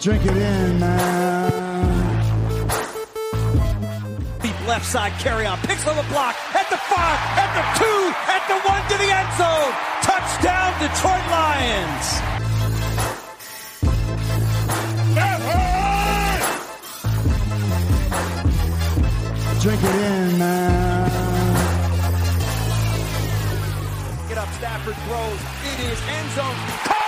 Drink it in, man. Deep left side carry on. Picks on the block. At the five. At the two. At the one to the end zone. Touchdown, Detroit Lions. Drink it in, man. Get up, Stafford throws. It is end zone. Caught!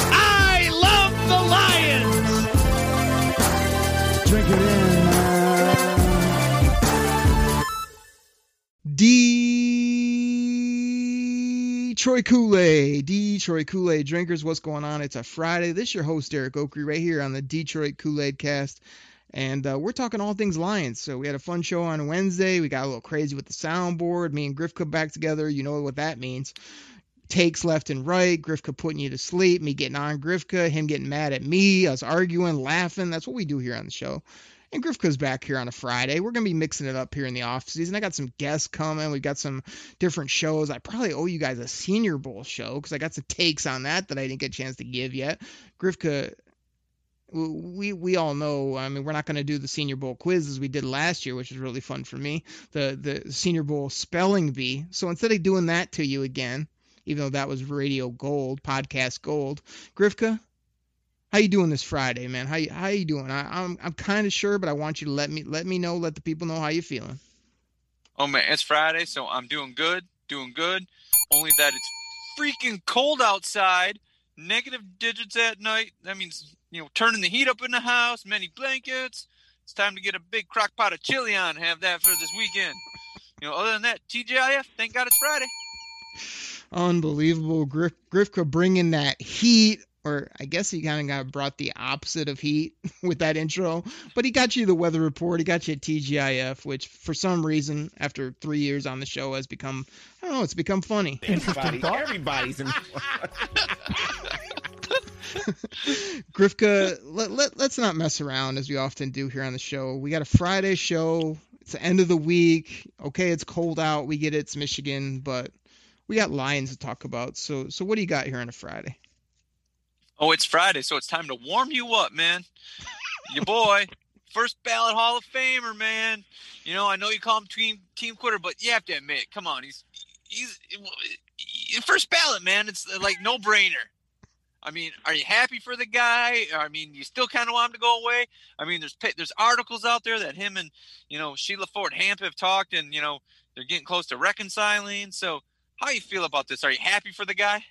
Detroit Kool-Aid, Detroit Kool-Aid drinkers, what's going on? It's a Friday. This is your host Eric Okrie right here on the Detroit Kool-Aid Cast, and uh, we're talking all things Lions. So we had a fun show on Wednesday. We got a little crazy with the soundboard. Me and Grifka back together. You know what that means. Takes left and right. Grifka putting you to sleep. Me getting on Grifka. Him getting mad at me. Us arguing, laughing. That's what we do here on the show. And Grifka's back here on a Friday. We're gonna be mixing it up here in the off season. I got some guests coming. We've got some different shows. I probably owe you guys a Senior Bowl show because I got some takes on that that I didn't get a chance to give yet. Grifka, we we all know. I mean, we're not gonna do the Senior Bowl quiz as we did last year, which was really fun for me. The the Senior Bowl spelling bee. So instead of doing that to you again, even though that was radio gold, podcast gold, Grifka, how you doing this Friday, man? How you how you doing? I, I'm I'm kind of sure, but I want you to let me let me know, let the people know how you feeling. Oh man, it's Friday, so I'm doing good, doing good. Only that it's freaking cold outside, negative digits at night. That means you know turning the heat up in the house, many blankets. It's time to get a big crock pot of chili on. Have that for this weekend. You know, other than that, TGIF. Thank God it's Friday. Unbelievable, Grif, Grifka bringing that heat, or I guess he kind of got brought the opposite of heat with that intro. But he got you the weather report. He got you a TGIF, which for some reason, after three years on the show, has become I don't know, it's become funny. Everybody, everybody's in. Grifka, let, let, let's not mess around as we often do here on the show. We got a Friday show. It's the end of the week. Okay, it's cold out. We get it. It's Michigan, but we got Lions to talk about. So, so what do you got here on a Friday? Oh, it's Friday, so it's time to warm you up, man. Your boy, first ballot Hall of Famer, man. You know, I know you call him team team quitter, but you have to admit, come on, he's he's first ballot, man. It's uh, like no brainer. I mean, are you happy for the guy? I mean, you still kind of want him to go away. I mean, there's there's articles out there that him and you know Sheila Ford Hamp have talked, and you know they're getting close to reconciling. So, how you feel about this? Are you happy for the guy?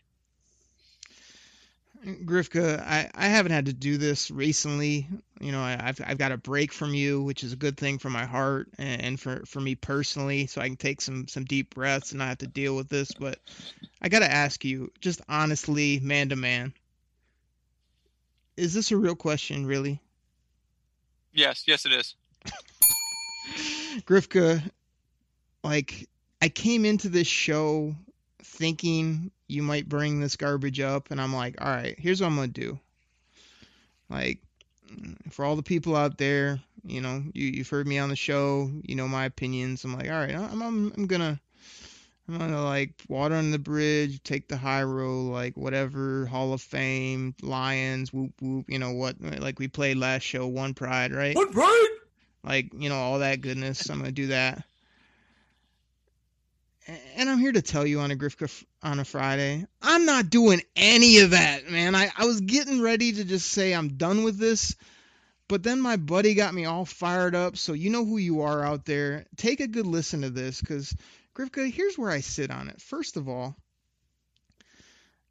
Grifka, I, I haven't had to do this recently. You know, I, have I've got a break from you, which is a good thing for my heart and, and for, for me personally, so I can take some some deep breaths and not have to deal with this. But I got to ask you, just honestly, man to man, is this a real question, really? Yes, yes, it is. Grifka, like I came into this show thinking you might bring this garbage up, and I'm like, all right, here's what I'm gonna do. Like, for all the people out there, you know, you, you've heard me on the show, you know my opinions. I'm like, all right, I'm I'm, I'm gonna. I'm gonna like water on the bridge, take the high road, like whatever Hall of Fame, Lions, whoop whoop, you know what? Like we played last show, One Pride, right? One pride. Like you know all that goodness. I'm gonna do that. And I'm here to tell you on a Grifka on a Friday, I'm not doing any of that, man. I, I was getting ready to just say I'm done with this, but then my buddy got me all fired up. So you know who you are out there. Take a good listen to this, because Grifka, here's where I sit on it. First of all,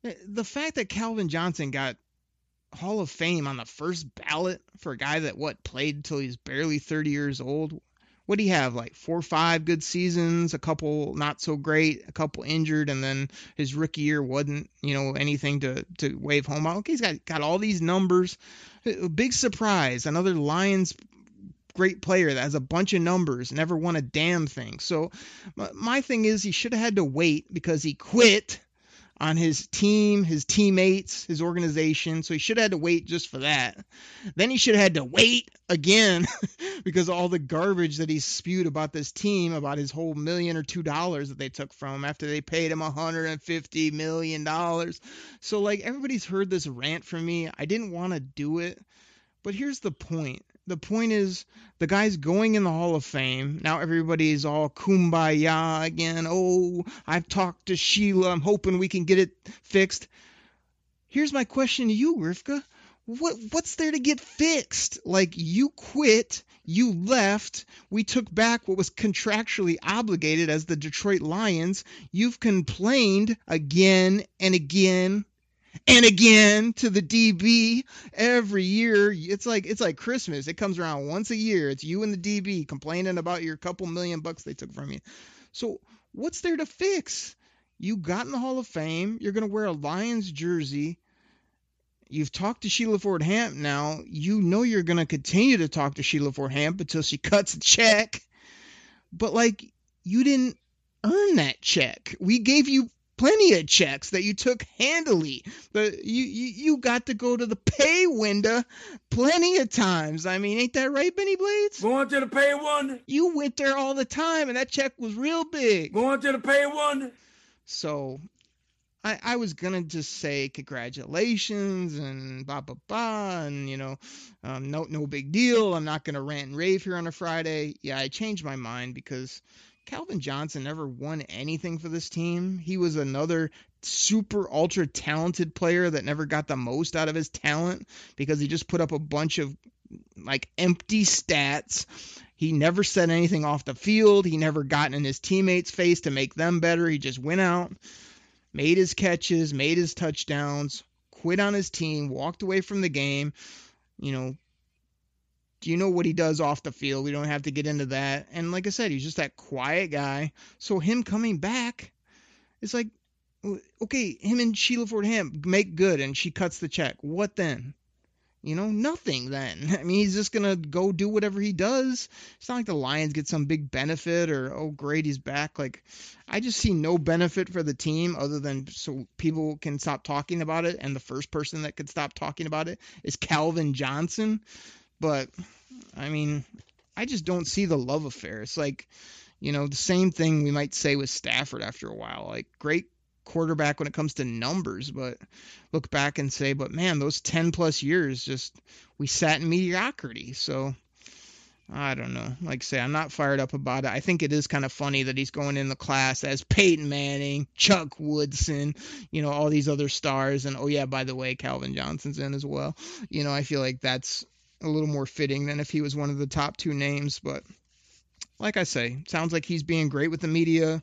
eh, the fact that Calvin Johnson got Hall of Fame on the first ballot for a guy that what played until he's barely 30 years old. What do you have? Like four or five good seasons, a couple not so great, a couple injured, and then his rookie year wasn't, you know, anything to to wave home. Okay, he's got got all these numbers. A big surprise. Another Lions great player that has a bunch of numbers, never won a damn thing. So my thing is he should have had to wait because he quit on his team, his teammates, his organization. So he should have had to wait just for that. Then he should have had to wait again because all the garbage that he spewed about this team, about his whole million or two dollars that they took from him after they paid him a hundred and fifty million dollars. So like everybody's heard this rant from me. I didn't want to do it. But here's the point the point is the guy's going in the Hall of Fame. Now everybody's all kumbaya again. Oh, I've talked to Sheila. I'm hoping we can get it fixed. Here's my question to you, Grifka. What what's there to get fixed? Like you quit, you left, we took back what was contractually obligated as the Detroit Lions. You've complained again and again and again to the DB every year. It's like it's like Christmas. It comes around once a year. It's you and the DB complaining about your couple million bucks they took from you. So what's there to fix? You got in the Hall of Fame. You're gonna wear a Lions jersey. You've talked to Sheila Ford Hamp now. You know you're gonna continue to talk to Sheila Ford Hamp until she cuts a check. But like you didn't earn that check. We gave you plenty of checks that you took handily. But you, you you got to go to the pay window plenty of times. I mean, ain't that right, Bennie Blades? Going to the pay one. You went there all the time, and that check was real big. Going to the pay one. So. I, I was gonna just say congratulations and blah blah blah and you know um, no no big deal. I'm not gonna rant and rave here on a Friday. Yeah, I changed my mind because Calvin Johnson never won anything for this team. He was another super ultra talented player that never got the most out of his talent because he just put up a bunch of like empty stats. He never said anything off the field. He never got in his teammates' face to make them better. He just went out, made his catches, made his touchdowns, quit on his team, walked away from the game, you know, you know what he does off the field? We don't have to get into that. And like I said, he's just that quiet guy. So him coming back, it's like, okay, him and Sheila Ford Hamp make good, and she cuts the check. What then? You know, nothing then. I mean, he's just gonna go do whatever he does. It's not like the Lions get some big benefit or oh great he's back. Like, I just see no benefit for the team other than so people can stop talking about it. And the first person that could stop talking about it is Calvin Johnson. But I mean, I just don't see the love affair. It's like, you know, the same thing we might say with Stafford after a while. Like, great quarterback when it comes to numbers, but look back and say, but man, those 10 plus years just, we sat in mediocrity. So, I don't know. Like I say, I'm not fired up about it. I think it is kind of funny that he's going in the class as Peyton Manning, Chuck Woodson, you know, all these other stars. And oh, yeah, by the way, Calvin Johnson's in as well. You know, I feel like that's a little more fitting than if he was one of the top two names. But like I say, sounds like he's being great with the media.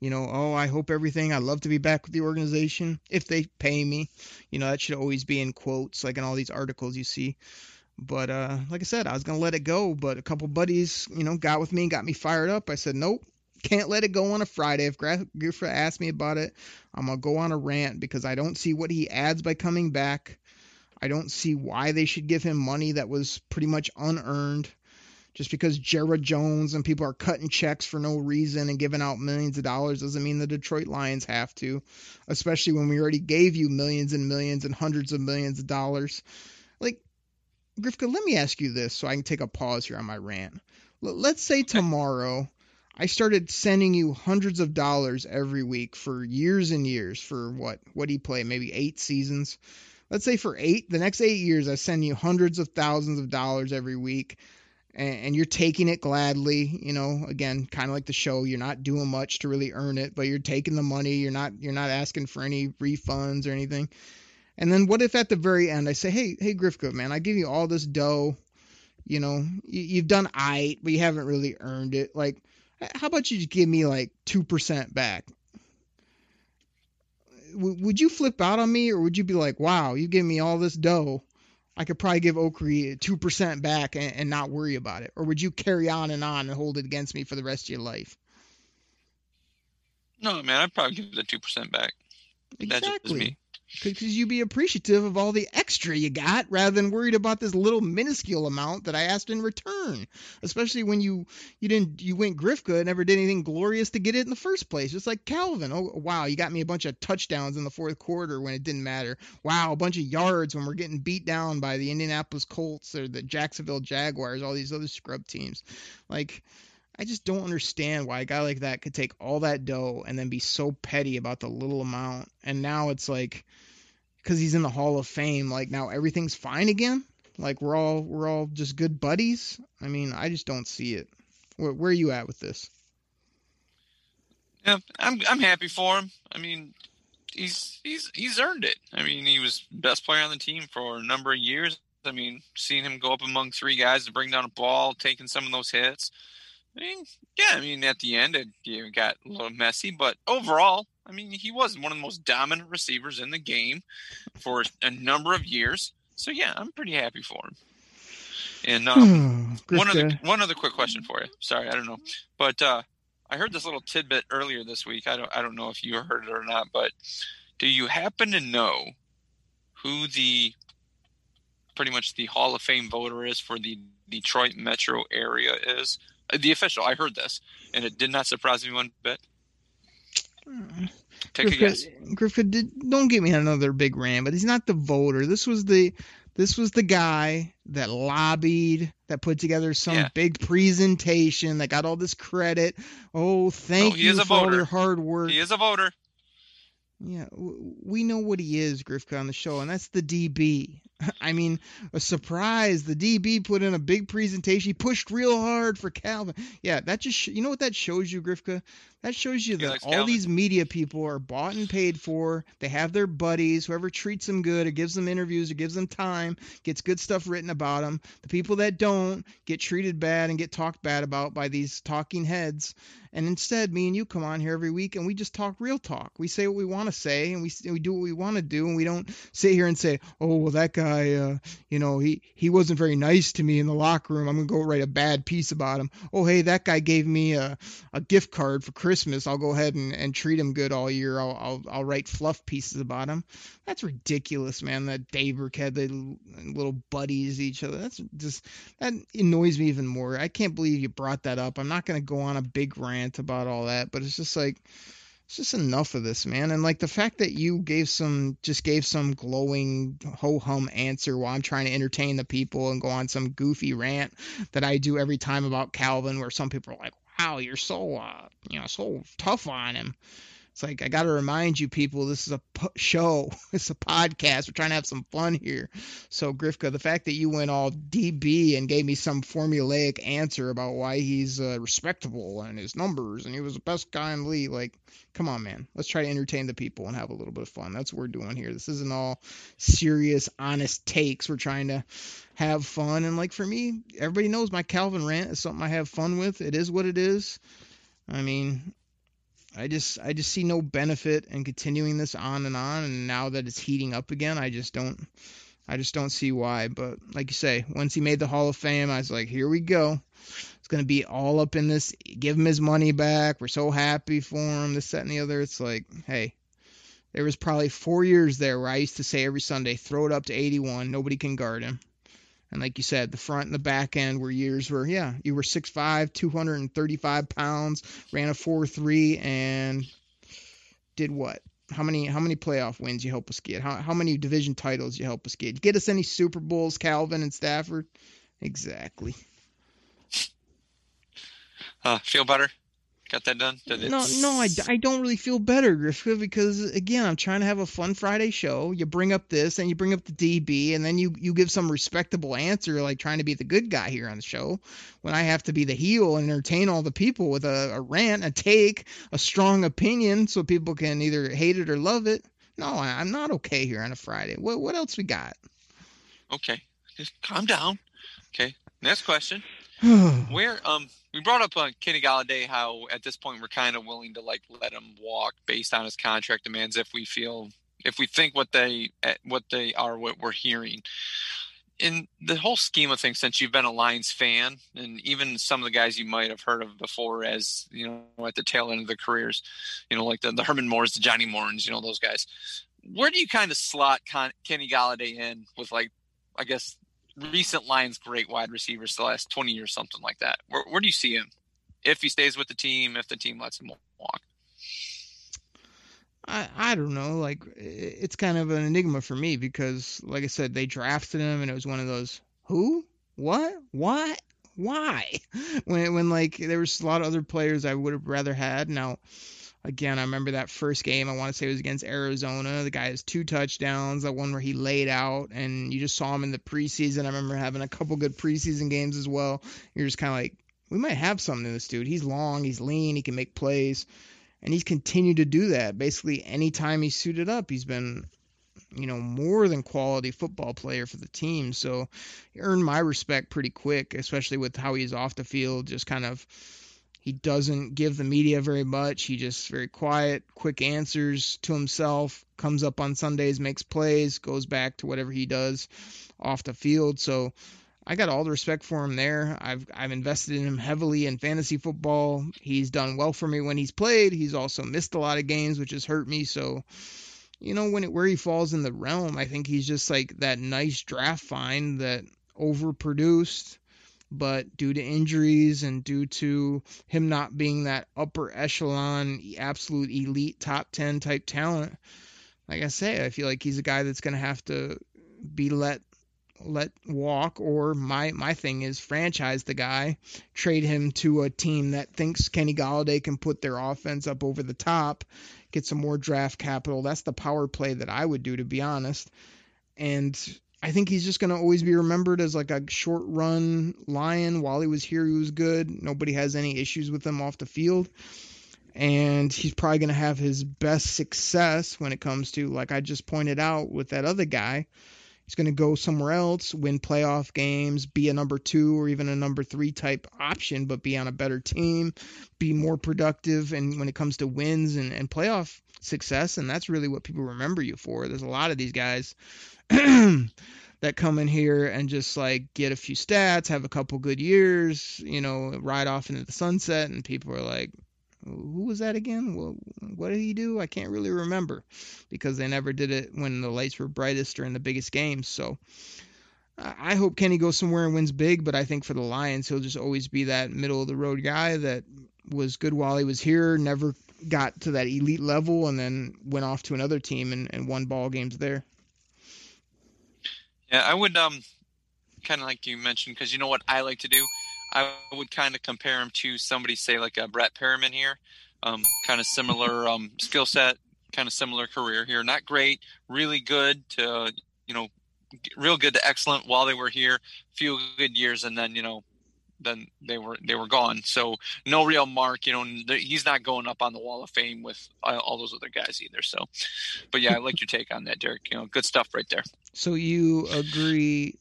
You know, oh, I hope everything. I'd love to be back with the organization if they pay me. You know, that should always be in quotes, like in all these articles you see. But uh, like I said, I was gonna let it go, but a couple buddies, you know, got with me and got me fired up. I said, nope, can't let it go on a Friday. If Grifka asked me about it, I'm gonna go on a rant because I don't see what he adds by coming back. I don't see why they should give him money that was pretty much unearned. Just because Jerry Jones and people are cutting checks for no reason and giving out millions of dollars doesn't mean the Detroit Lions have to, especially when we already gave you millions and millions and hundreds of millions of dollars. Like, Grifka, let me ask you this so I can take a pause here on my rant. L- let's say tomorrow I started sending you hundreds of dollars every week for years and years for what? What do you play? Maybe eight seasons let's say for eight, the next eight years, I send you hundreds of thousands of dollars every week, and, you're taking it gladly. You know, again, kind of like the show, you're not doing much to really earn it, but you're taking the money. You're not you're not asking for any refunds or anything. And then what if at the very end I say, hey, hey, Grifka, man, I give you all this dough. You know, you, have done I, but you haven't really earned it. Like, how about you just give me like two percent back? Would you flip out on me or would you be like, wow, you give me all this dough? I could probably give Okrie 2% back and, and, not worry about it. Or would you carry on and on and hold it against me for the rest of your life? No, man, I'd probably give the 2% back. Exactly. Because you'd be appreciative of all the extra you got rather than worried about this little minuscule amount that I asked in return. Especially when you you didn't you went Grifka and never did anything glorious to get it in the first place. Just like Calvin. Oh wow, you got me a bunch of touchdowns in the fourth quarter when it didn't matter. Wow, a bunch of yards when we're getting beat down by the Indianapolis Colts or the Jacksonville Jaguars, all these other scrub teams. Like I just don't understand why a guy like that could take all that dough and then be so petty about the little amount. And now it's like because he's in the Hall of Fame, like now everything's fine again. Like we're all we're all just good buddies. I mean, I just don't see it. Where, where are you at with this? Yeah, I'm I'm happy for him. I mean, he's he's he's earned it. I mean, he was best player on the team for a number of years. I mean, seeing him go up among three guys to bring down a ball, taking some of those hits. I mean, yeah, I mean, at the end it got a little messy, but overall, I mean, he was one of the most dominant receivers in the game for a number of years. So yeah, I'm pretty happy for him. And um, one other one other quick question for you. Sorry, I don't know, but uh, I heard this little tidbit earlier this week. I don't I don't know if you heard it or not, but do you happen to know who the pretty much the Hall of Fame voter is for the Detroit metro area is? The official. I heard this, and it did not surprise me one bit. Hmm. Take Grifka, a guess. Grifka, did, don't get me another big rant, but he's not the voter. This was the this was the guy that lobbied, that put together some Yeah. big presentation, that got all this credit. Oh, thank oh, he you is a for all voter. your hard work. He is a voter. Yeah, w- we know what he is, Grifka, on the show, and that's the DB. I mean, a surprise. The DB put in a big presentation. He pushed real hard for Calvin. Yeah, that just, sh- you know what that shows you, Grifka? That shows you He that all Calvin. these media people are bought and paid for. They have their buddies. Whoever treats them good or gives them interviews or gives them time gets good stuff written about them. The people that don't get treated bad and get talked bad about by these talking heads. And instead, me and you come on here every week and we just talk real talk. We say what we want to say and we we do what we want to do and we don't sit here and say, "Oh, well that guy uh, you know, he he wasn't very nice to me in the locker room. I'm to go write a bad piece about him. Oh, hey, that guy gave me a a gift card for Christmas. I'll go ahead and, and treat him good all year. I'll, I'll I'll write fluff pieces about him. That's ridiculous, man. That Dave Birkett, they little buddies each other. That's just that annoys me even more. I can't believe you brought that up. I'm not to go on a big rant about all that, but it's just like it's just enough of this, man. And like the fact that you gave some, just gave some glowing ho hum answer while I'm trying to entertain the people and go on some goofy rant that I do every time about Calvin, where some people are like, "Wow, you're so, uh, you know, so tough on him." It's like I got to remind you people, this is a p- show, it's a podcast. We're trying to have some fun here. So Grifka, the fact that you went all DB and gave me some formulaic answer about why he's uh, respectable and his numbers and he was the best guy in the league, like, come on, man. Let's try to entertain the people and have a little bit of fun. That's what we're doing here. This isn't all serious, honest takes. We're trying to have fun. And like for me, everybody knows my Calvin rant is something I have fun with. It is what it is. I mean, I just I just see no benefit in continuing this on and on and now that it's heating up again, I just don't I just don't see why. But like you say, once he made the Hall of Fame, I was like, here we go. It's gonna be all up in this. Give him his money back. We're so happy for him. This, that, and the other. It's like, hey, there was probably four years there where I used to say every Sunday, throw it up to 81. Nobody can guard him. And like you said, the front and the back end were years where, yeah, you were 6'5, 235 pounds, ran a 4 3, and did what? How many how many playoff wins you help us get? How how many division titles you help us get? Get us any Super Bowls, Calvin and Stafford? Exactly. Uh, feel better? Got that done? Did it- No, no, I, I don't really feel better, Grifka, because again, I'm trying to have a fun Friday show. You bring up this, and you bring up the DB, and then you you give some respectable answer, like trying to be the good guy here on the show. When I have to be the heel and entertain all the people with a, a rant, a take, a strong opinion, so people can either hate it or love it. No, I, I'm not okay here on a Friday. What what else we got? Okay, just calm down. Okay, next question. Where um we brought up uh, Kenny Golladay how at this point we're kind of willing to like let him walk based on his contract demands if we feel if we think what they eh, what they are what we're hearing. In the whole scheme of things, since you've been a Lions fan, and even some of the guys you might have heard of before, as you know, at the tail end of their careers, you know, like the, the Herman Moores, the Johnnie Mortons, you know, those guys. where do you kind of slot Con- Kenny Golladay in with like, I guess, recent Lions great wide receivers the last 20 years, something like that? Where, where do you see him? If he stays with the team, if the team lets him walk? I, I don't know. Like it's kind of an enigma for me because, like I said, they drafted him and it was one of those who, what, what, why? When when like there was a lot of other players I would have rather had. Now, again, I remember that first game. I want to say it was against Arizona. The guy has two touchdowns. That one where he laid out, and you just saw him in the preseason. I remember having a couple good preseason games as well. You're just kind of like, we might have something in this dude. He's long, he's lean, he can make plays and he's continued to do that. Basically, anytime he's suited up, he's been, you know, more than quality football player for the team. So he earned my respect pretty quick, especially with how he's off the field. Just kind of, he doesn't give the media very much. He just very quiet, quick answers to himself. Comes up on Sundays, makes plays, goes back to whatever he does off the field. So I got all the respect for him there. I've I've invested in him heavily in fantasy football. He's done well for me when he's played. He's also missed a lot of games, which has hurt me. So, you know, when it, where he falls in the realm, I think he's just like that nice draft find that overproduced, but due to injuries and due to him not being that upper echelon, absolute elite top 10 type talent, like I say, I feel like he's a guy that's going to have to be let let walk or my my thing is franchise the guy trade him to a team that thinks Kenny Golladay can put their offense up over the top get some more draft capital. That's the power play that I would do to be honest. And I think he's just going to always be remembered as like a short run lion. While he was here he was good. Nobody has any issues with him off the field. And he's probably going to have his best success when it comes to like I just pointed out with that other guy He's going to go somewhere else, win playoff games, be a number two or even a number three type option, but be on a better team, be more productive. And when it comes to wins and, and playoff success, and that's really what people remember you for. There's a lot of these guys that come in here and just like get a few stats, have a couple good years, you know, ride off into the sunset, and people are like, who was that again? Well, what did he do? I can't really remember because they never did it when the lights were brightest or in the biggest games. So I hope Kenny goes somewhere and wins big, but I think for the Lions, he'll just always be that middle of the road guy that was good while he was here, never got to that elite level, and then went off to another team and, and won ball games there. Yeah, I would um kind of like you mentioned because you know what I like to do. I would kind of compare him to somebody, say like a Brett Perriman here, um, kind of similar um, skill set, kind of similar career here. Not great, really good to you know, real good to excellent while they were here. Few good years, and then you know, then they were they were gone. So no real mark. You know, he's not going up on the Wall of Fame with all those other guys either. So, but yeah, I like your take on that, Derek. You know, good stuff right there. So you agree?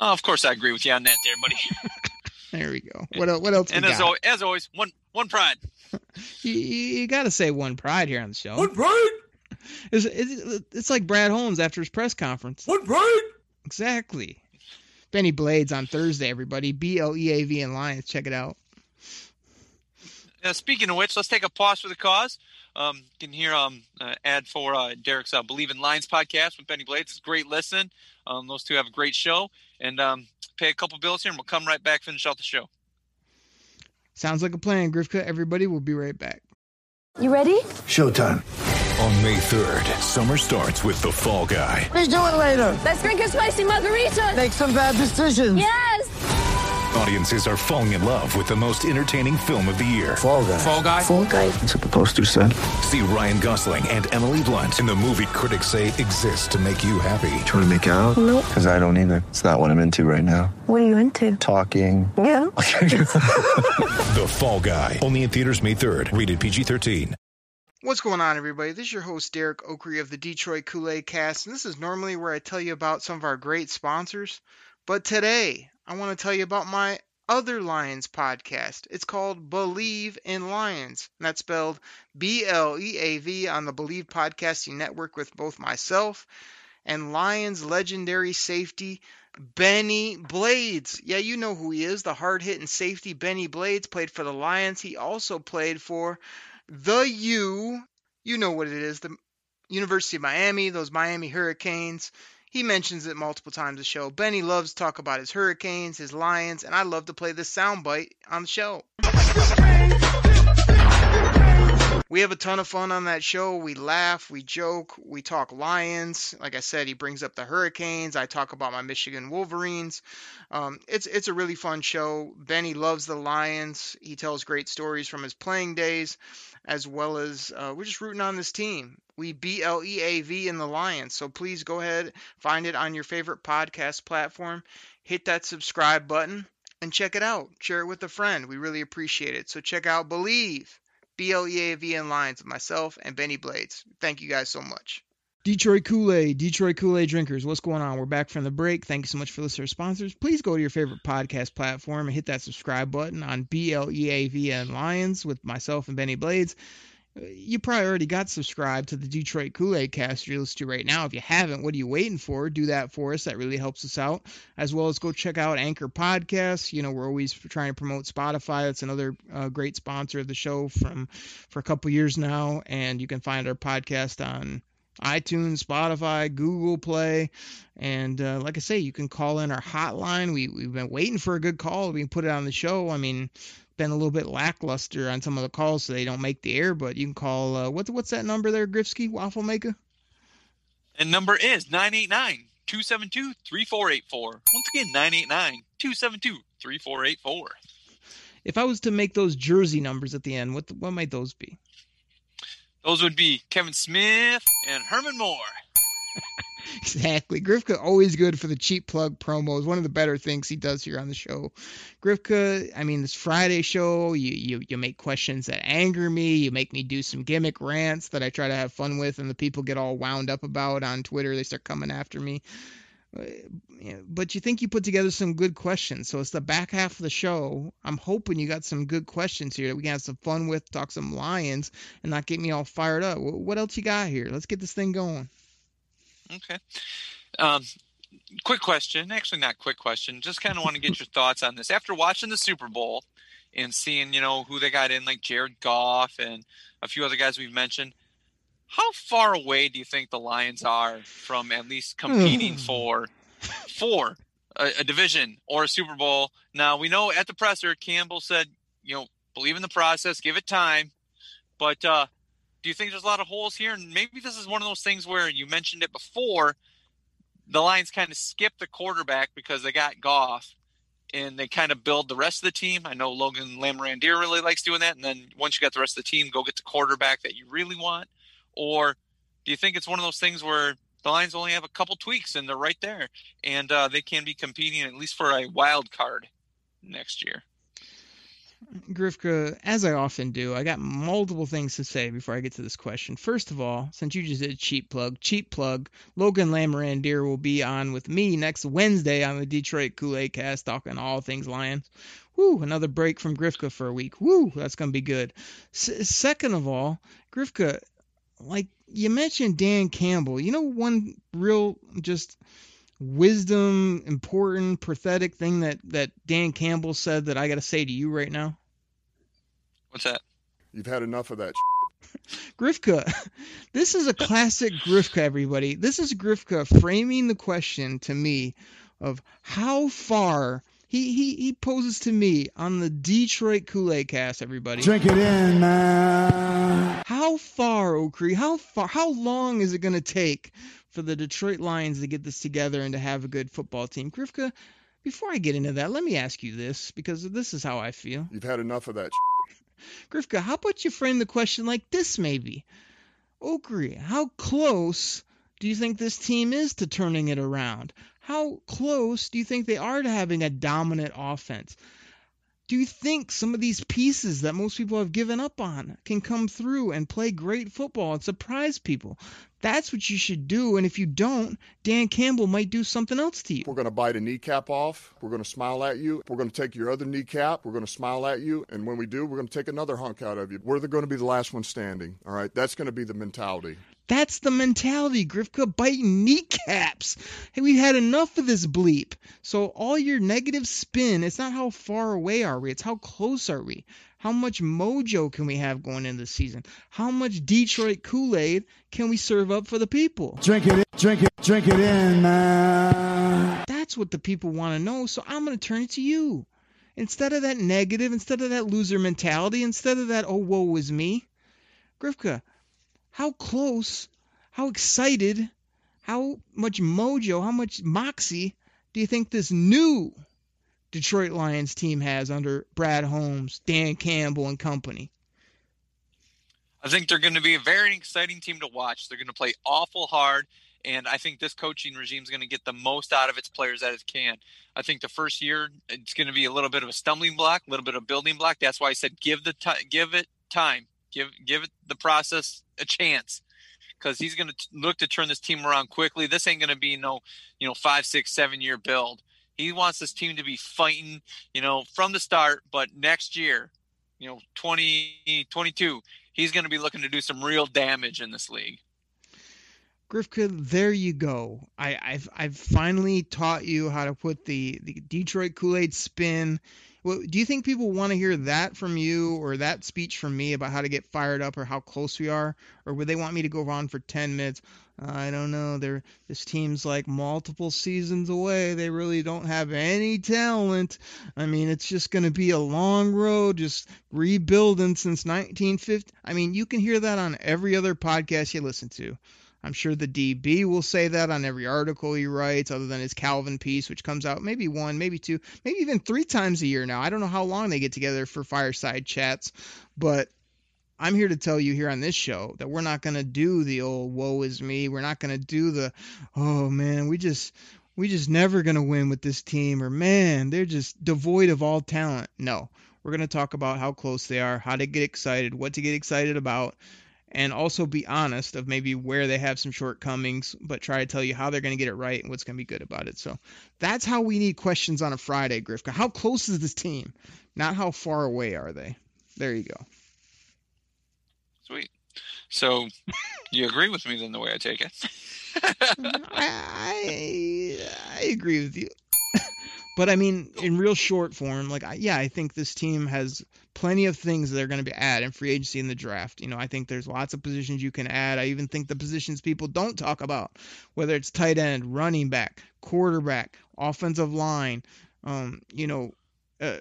Oh, of course, I agree with you on that, there, buddy. There we go. What else? What else? And as always, as always, one one pride. you, you got to say one pride here on the show. One pride. It's, it's, it's like Brad Holmes after his press conference. One pride. Exactly. Bennie Blades on Thursday, everybody. B L E A V and Lions. Check it out. Uh, speaking of which, let's take a pause for the cause. Um, you can hear um uh, ad for uh, Derek's uh, Bleav in Lions podcast with Bennie Blades. It's a great listen. Um, those two have a great show, and um, pay a couple bills here, and we'll come right back, finish out the show. Sounds like a plan, Grifka. Everybody, we'll be right back. You ready? Showtime. On May 3rd, summer starts with The Fall Guy. Let's do it later. Let's drink a spicy margarita. Make some bad decisions. Yes. Audiences are falling in love with the most entertaining film of the year. Fall Guy. Fall guy. Fall guy. That's what the poster said. See Ryan Gosling and Emily Blunt in the movie critics say exists to make you happy. Trying to make it out? Nope. Because I don't either. It's not what I'm into right now. What are you into? Talking. Yeah. The Fall Guy. Only in theaters May 3rd. Rated PG-13. What's going on, everybody? This is your host, Derek Okrie of the Detroit Kool-Aid Cast, and this is normally where I tell you about some of our great sponsors. But today, I want to tell you about my other Lions podcast. It's called Bleav in Lions, and that's spelled B L E A V on the Bleav Podcasting Network with both myself and Lions legendary safety Bennie Blades. Yeah, you know who he is, the hard hitting safety Bennie Blades played for the Lions. He also played for the U. You know what it is, the University of Miami, those Miami Hurricanes. He mentions it multiple times the show. Bennie loves to talk about his Hurricanes, his Lions, and I love to play this soundbite on the show. Oh We have a ton of fun on that show. We laugh, we joke, we talk Lions. Like I said, he brings up the Hurricanes. I talk about my Michigan Wolverines. Um, it's it's a really fun show. Bennie loves the Lions. He tells great stories from his playing days, as well as uh, we're just rooting on this team. We B L E A V in the Lions. So please go ahead, find it on your favorite podcast platform, hit that subscribe button, and check it out. Share it with a friend. We really appreciate it. So check out Bleav. B-L-E-A-V-N Lions of myself and Bennie Blades. Thank you guys so much. Detroit Kool-Aid, Detroit Kool-Aid drinkers, what's going on? We're back from the break. Thank you so much for listening to sponsors. Please go to your favorite podcast platform and hit that subscribe button on B-L-E-A-V-N Lions with myself and Bennie Blades. You probably already got subscribed to the Detroit Kool-Aid cast you're listening to right now. If you haven't, what are you waiting for? Do that for us. That really helps us out. As well as go check out Anchor Podcasts. You know, we're always trying to promote Spotify. That's another uh, great sponsor of the show from for a couple years now. And you can find our podcast on iTunes, Spotify, Google Play, and uh, like I say, you can call in our hotline. We we've been waiting for a good call. We can put it on the show. I mean, been a little bit lackluster on some of the calls, so they don't make the air. But you can call. Uh, what's what's that number there, Grifsky Waffle Maker? And number is 989 272 3484. Once again, 989 272 3484. If I was to make those jersey numbers at the end, what what might those be? Those would be Kevin Smith and Herman Moore. Exactly. Grifka always good for the cheap plug promos. One of the better things he does here on the show. Grifka, I mean, this Friday show, you, you you make questions that anger me. You make me do some gimmick rants that I try to have fun with, and the people get all wound up about on Twitter. They start coming after me. Uh, but you think you put together some good questions. So it's the back half of the show. I'm hoping you got some good questions here that we can have some fun with, talk some Lions, and not get me all fired up. What else you got here? Let's get this thing going. Okay. Um, quick question. Actually, not quick question. Just kind of want to get your thoughts on this. After watching the Super Bowl and seeing, you know, who they got in, like Jared Goff and a few other guys we've mentioned, how far away do you think the Lions are from at least competing for for a, a division or a Super Bowl? Now we know at the presser, Campbell said, you know, believe in the process, give it time, but uh, do you think there's a lot of holes here? And maybe this is one of those things where you mentioned it before. The Lions kind of skip the quarterback because they got Goff, and they kind of build the rest of the team. I know Logan Lamorandier really likes doing that. And then once you got the rest of the team, go get the quarterback that you really want. Or do you think it's one of those things where the Lions only have a couple tweaks and they're right there, and uh, they can be competing at least for a wild card next year? Grifka, as I often do, I got multiple things to say before I get to this question. First of all, since you just did a cheap plug, cheap plug, Logan Lamorandier will be on with me next Wednesday on the Detroit Kool-Aid cast talking all things Lions. Woo, another break from Grifka for a week. Woo, that's going to be good. S- second of all, Grifka, like you mentioned Dan Campbell, you know one real just wisdom, important, pathetic thing that that Dan Campbell said that I got to say to you right now? What's that? You've had enough of that. Grifka, this is a classic Grifka, everybody. This is Grifka framing the question to me of how far he, he, he poses to me on the Detroit Kool-Aid cast, everybody. Drink it in, man. How far, Okrie? How far? How long is it going to take for the Detroit Lions to get this together and to have a good football team? Grifka, before I get into that, let me ask you this because this is how I feel. You've had enough of that. Grifka, how about you frame the question like this, maybe? Okrie, how close do you think this team is to turning it around? How close do you think they are to having a dominant offense? Do you think some of these pieces that most people have given up on can come through and play great football and surprise people? That's what you should do. And if you don't, Dan Campbell might do something else to you. We're going to bite a kneecap off. We're going to smile at you. We're going to take your other kneecap. We're going to smile at you. And when we do, we're going to take another hunk out of you. We're going to be the last one standing. All right. That's going to be the mentality. That's the mentality, Grifka, biting kneecaps. Hey, we've had enough of this bleep. So all your negative spin, it's not how far away are we, it's how close are we. How much mojo can we have going into the season? How much Detroit Kool-Aid can we serve up for the people? Drink it, in, drink it, drink it in, man. That's what the people want to know. So I'm going to turn it to you. Instead of that negative, instead of that loser mentality, instead of that oh woe is me, Grifka, how close, how excited, how much mojo, how much moxie do you think this new Detroit Lions team has under Brad Holmes, Dan Campbell, and company? I think they're going to be a very exciting team to watch. They're going to play awful hard, and I think this coaching regime is going to get the most out of its players that it can. I think the first year it's going to be a little bit of a stumbling block, a little bit of a building block. That's why I said give the t- give it time, give give the process a chance, because he's going to look to turn this team around quickly. This ain't going to be no you know five, six, seven year build. He wants this team to be fighting, you know, from the start. But next year, you know, 2022, he's going to be looking to do some real damage in this league. Grifka, there you go. I, have I've finally taught you how to put the, the Detroit Kool Aid spin. Do you think people want to hear that from you or that speech from me about how to get fired up or how close we are, or would they want me to go on for ten minutes? I don't know. They're this team's like multiple seasons away. They really don't have any talent. I mean, it's just going to be a long road, just rebuilding since 1950. I mean, you can hear that on every other podcast you listen to. I'm sure the DB will say that on every article he writes, other than his Calvin piece, which comes out maybe one, maybe two, maybe even three times a year now. I don't know how long they get together for fireside chats, but I'm here to tell you here on this show that we're not going to do the old woe is me. We're not going to do the, oh man, we just, we just never going to win with this team, or man, they're just devoid of all talent. No, we're going to talk about how close they are, how to get excited, what to get excited about and also be honest of maybe where they have some shortcomings, but try to tell you how they're going to get it right and what's going to be good about it. So that's how we need questions on a Friday, Grifka. How close is this team? Not how far away are they? There you go. Sweet. So you agree with me then the way I take it? I, I agree with you. but I mean, in real short form, like yeah, I think this team has plenty of things that are going to be add in free agency in the draft. You know, I think there's lots of positions you can add. I even think the positions people don't talk about, whether it's tight end, running back, quarterback, offensive line, um, you know, uh,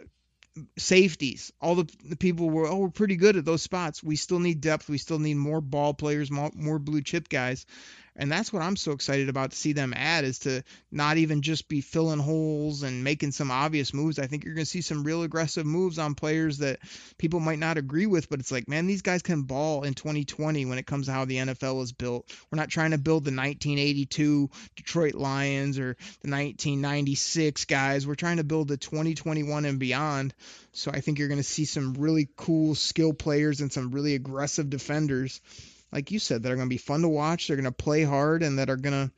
safeties. All the, the people were, oh, we're pretty good at those spots. We still need depth. We still need more ball players, more, more blue chip guys. And that's what I'm so excited about to see them add is to not even just be filling holes and making some obvious moves. I think you're going to see some real aggressive moves on players that people might not agree with, but it's like, man, these guys can ball in 2020 when it comes to how the NFL is built. We're not trying to build the 1982 Detroit Lions or the 1996 guys. We're trying to build the 2021 and beyond. So I think you're going to see some really cool skill players and some really aggressive defenders like you said, that are going to be fun to watch. They're going to play hard and that are going to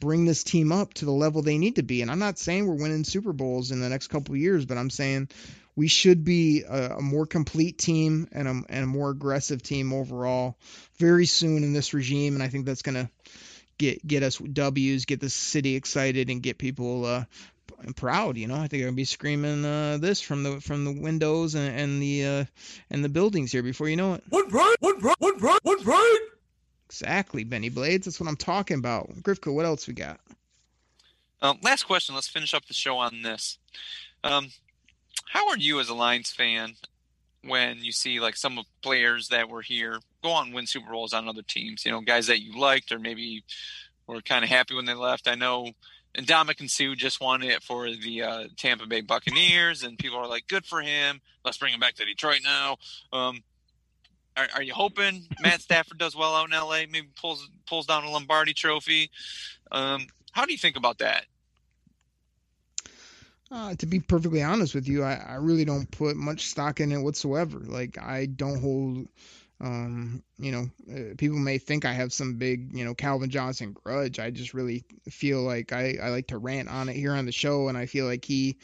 bring this team up to the level they need to be. And I'm not saying we're winning Super Bowls in the next couple years, but I'm saying we should be a, a more complete team and a, and a more aggressive team overall very soon in this regime. And I think that's going to get get us W's, get the city excited, and get people uh, proud. You know, I think they're gonna be screaming uh, this from the from the windows and, and the uh, and the buildings here before you know it. What right? What right? What right? What right? Exactly, Bennie Blades. That's what I'm talking about. Grifka, what else we got? Um, last question. Let's finish up the show on this. Um, how are you as a Lions fan when you see like some of players that were here go on and win Super Bowls on other teams? You know, guys that you liked or maybe were kind of happy when they left. I know and Ndamukong Suh just won it for the uh, Tampa Bay Buccaneers, and people are like, "Good for him. Let's bring him back to Detroit now." Um, are, are, you hoping Matt Stafford does well out in LA? Maybe pulls pulls down a Lombardi Trophy. Um, how do you think about that? Uh, to be perfectly honest with you, I, I really don't put much stock in it whatsoever. Like I don't hold um, you know, uh, people may think I have some big, you know, Calvin Johnson grudge. I just really feel like I, I like to rant on it here on the show, and I feel like he,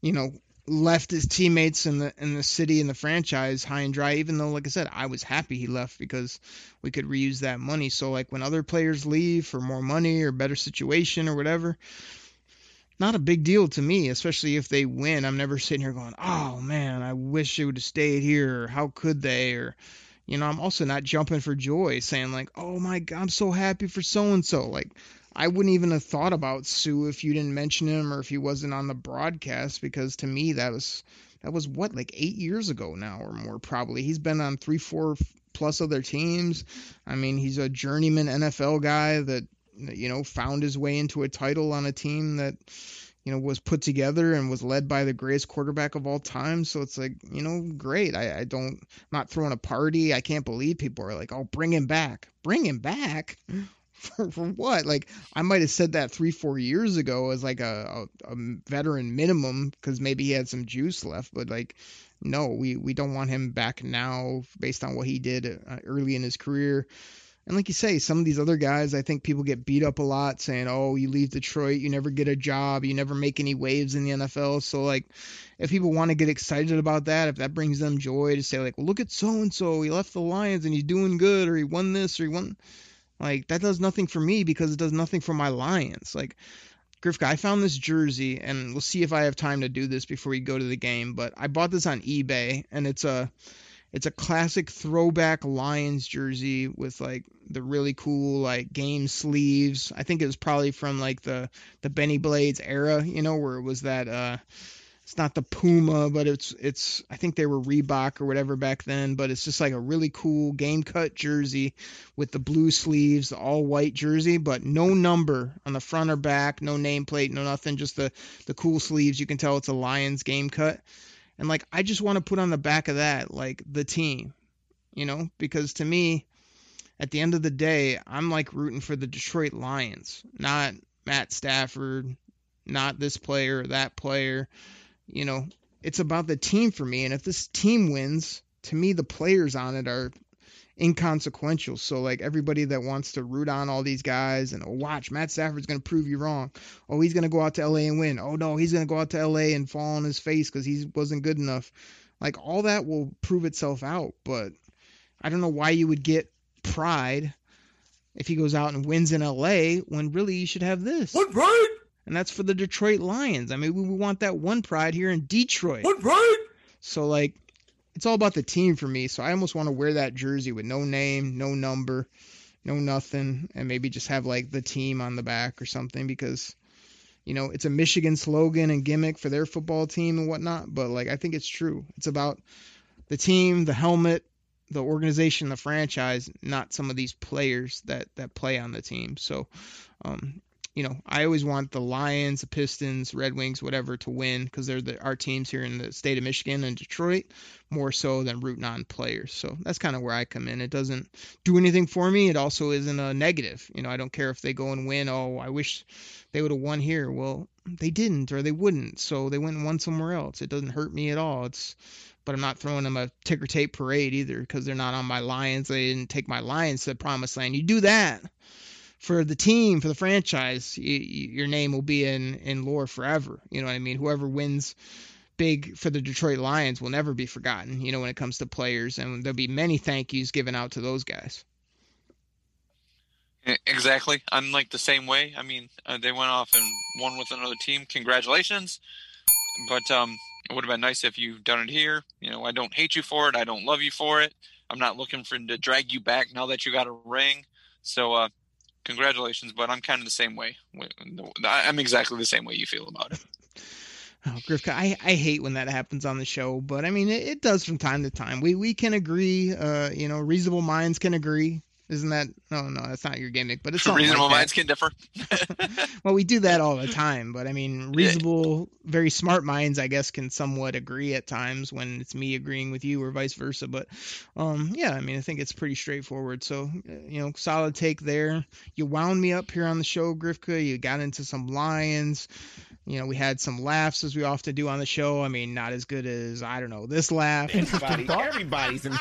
you know, left his teammates in the in the city and the franchise high and dry. Even though, like I said, I was happy he left because we could reuse that money. So like when other players leave for more money or better situation or whatever, not a big deal to me, especially if they win. I'm never sitting here going, "Oh man, I wish they would have stayed here," or "How could they?" or you know, I'm also not jumping for joy saying like, "Oh my god, I'm so happy for so and so." Like I wouldn't even have thought about Suh if you didn't mention him or if he wasn't on the broadcast because to me that was that was what like 8 years ago now or more probably. He's been on 3 4 plus other teams. I mean, he's a journeyman NFL guy that you know, found his way into a title on a team that, you know, was put together and was led by the greatest quarterback of all time. So it's like, you know, great. I, I don't, I'm not throwing a party. I can't believe people are like, oh, bring him back. Bring him back? For, for what? Like, I might have said that three, four years ago as like a, a, a veteran minimum because maybe he had some juice left. But like, no, we, we don't want him back now based on what he did uh, early in his career. And like you say, some of these other guys, I think people get beat up a lot saying, "Oh, you leave Detroit, you never get a job, you never make any waves in the NFL." So like, if people want to get excited about that, if that brings them joy to say like, well, "Look at so and so, he left the Lions and he's doing good, or he won this, or he won," like that does nothing for me because it does nothing for my Lions. Like, Grifka, I found this jersey, and we'll see if I have time to do this before we go to the game. But I bought this on eBay, and it's a it's a classic throwback Lions jersey with like the really cool like game sleeves. I think it was probably from like the the Bennie Blades era, you know, where it was that uh it's not the Puma, but it's it's I think they were Reebok or whatever back then, but it's just like a really cool game cut jersey with the blue sleeves, the all white jersey, but no number on the front or back, no nameplate, no nothing, just the the cool sleeves. You can tell it's a Lions game cut. And like I just want to put on the back of that like the team, you know, because to me at the end of the day, I'm like rooting for the Detroit Lions, not Matt Stafford, not this player or that player. You know, it's about the team for me and if this team wins, to me the players on it are inconsequential. So like everybody that wants to root on all these guys and oh watch Matt Stafford's gonna prove you wrong. Oh he's gonna go out to LA and win. Oh no he's gonna go out to LA and fall on his face because he wasn't good enough. Like all that will prove itself out, but I don't know why you would get pride if he goes out and wins in LA when really you should have this. What pride? And that's for the Detroit Lions. I mean we, we want that one pride here in Detroit. What pride? So like it's all about the team for me. So I almost want to wear that jersey with no name, no number, no nothing, and maybe just have like the team on the back or something because, you know, it's a Michigan slogan and gimmick for their football team and whatnot. But like, I think it's true. It's about the team, the helmet, the organization, the franchise, not some of these players that that play on the team. So, um, you know, I always want the Lions, the Pistons, Red Wings, whatever to win because they're the, our teams here in the state of Michigan and Detroit more so than rooting on players. So that's kind of where I come in. It doesn't do anything for me. It also isn't a negative. You know, I don't care if they go and win. Oh, I wish they would have won here. Well, they didn't or they wouldn't. So they went and won somewhere else. It doesn't hurt me at all. It's but I'm not throwing them a ticker tape parade either because they're not on my Lions. They didn't take my Lions to the promised land. You do that for the team, for the franchise, you, your name will be in in lore forever. You know what I mean? Whoever wins big for the Detroit Lions will never be forgotten. You know when it comes to players, and there'll be many thank yous given out to those guys. Exactly. I'm like the same way. I mean, uh, they went off and won with another team. Congratulations. But um, it would have been nice if you've done it here. You know, I don't hate you for it. I don't love you for it. I'm not looking for to drag you back now that you got a ring. So uh, congratulations, but I'm kind of the same way. I'm exactly the same way you feel about it. Oh, Grifka, I, I hate when that happens on the show, but I mean it, it does from time to time. We we can agree, uh, you know, reasonable minds can agree. Isn't that no no that's not your gimmick, but it's reasonable like minds can differ. well, we do that all the time, but I mean reasonable, yeah. very smart minds, I guess, can somewhat agree at times when it's me agreeing with you or vice versa. But um, yeah, I mean I think it's pretty straightforward. So you know, solid take there. You wound me up here on the show, Grifka. You got into some Lions. You know, we had some laughs as we often do on the show. I mean, not as good as I don't know this laugh. Everybody, everybody's in.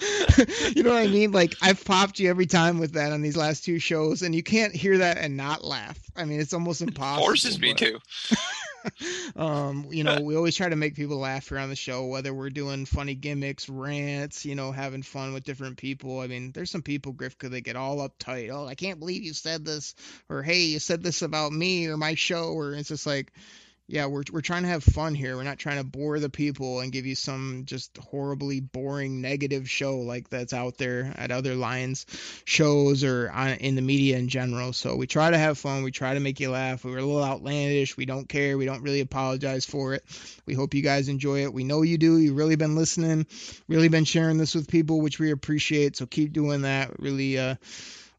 you know what I mean? Like I've popped you every time with that on these last two shows, and you can't hear that and not laugh. I mean, it's almost impossible. Forces me but... to. um, you know, we always try to make people laugh here on the show, whether we're doing funny gimmicks, rants, you know, having fun with different people. I mean, there's some people, Grifka, they get all uptight. Oh, I can't believe you said this, or hey, you said this about me or my show, or it's just like yeah, we're we're trying to have fun here. We're not trying to bore the people and give you some just horribly boring negative show like that's out there at other Lions shows or on, in the media in general. So we try to have fun. We try to make you laugh. We were a little outlandish. We don't care. We don't really apologize for it. We hope you guys enjoy it. We know you do. You've really been listening, really been sharing this with people, which we appreciate. So keep doing that. Really, uh,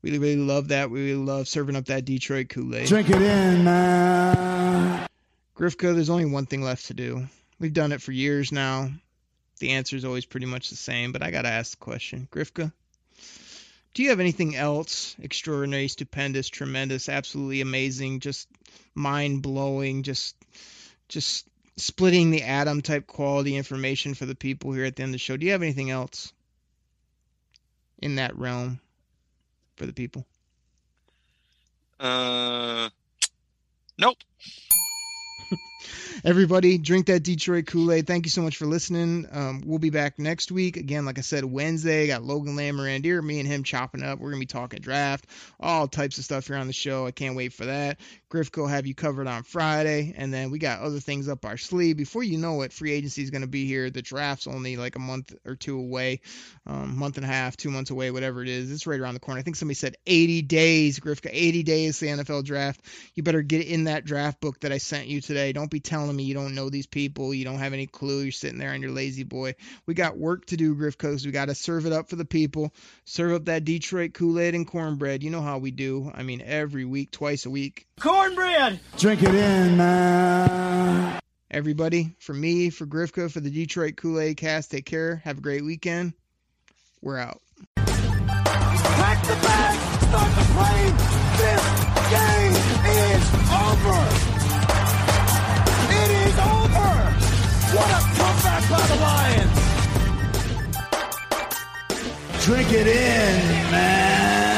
really, really love that. We really love serving up that Detroit Kool Aid. Drink it in, man. Grifka, there's only one thing left to do. We've done it for years now. The answer is always pretty much the same, but I got to ask the question. Grifka, do you have anything else extraordinary, stupendous, tremendous, absolutely amazing, just mind blowing, just just splitting the atom type quality information for the people here at the end of the show? Do you have anything else in that realm for the people? Uh, nope. Everybody, drink that Detroit Kool Aid. Thank you so much for listening. Um, we'll be back next week. Again, like I said, Wednesday, got Logan Lamorandier, me and him chopping up. We're going to be talking draft, all types of stuff here on the show. I can't wait for that. Griff will have you covered on Friday. And then we got other things up our sleeve. Before you know it, free agency is going to be here. The draft's only like a month or two away, um, month and a half, two months away, whatever it is. It's right around the corner. I think somebody said 80 days, Grifka, 80 days the NFL draft. You better get in that draft book that I sent you today. Don't be telling me you don't know these people, you don't have any clue, you're sitting there on your lazy boy. We got work to do, Griff Coast. We got to serve it up for the people, serve up that Detroit Kool Aid and cornbread. You know how we do. I mean, every week, twice a week. Cornbread! Drink it in, man. Everybody, for me, for Grifka, for the Detroit Kool Aid cast, take care. Have a great weekend. We're out. Pack the bag, start the plane. This game is over. What a comeback by the Lions. Drink it in, man.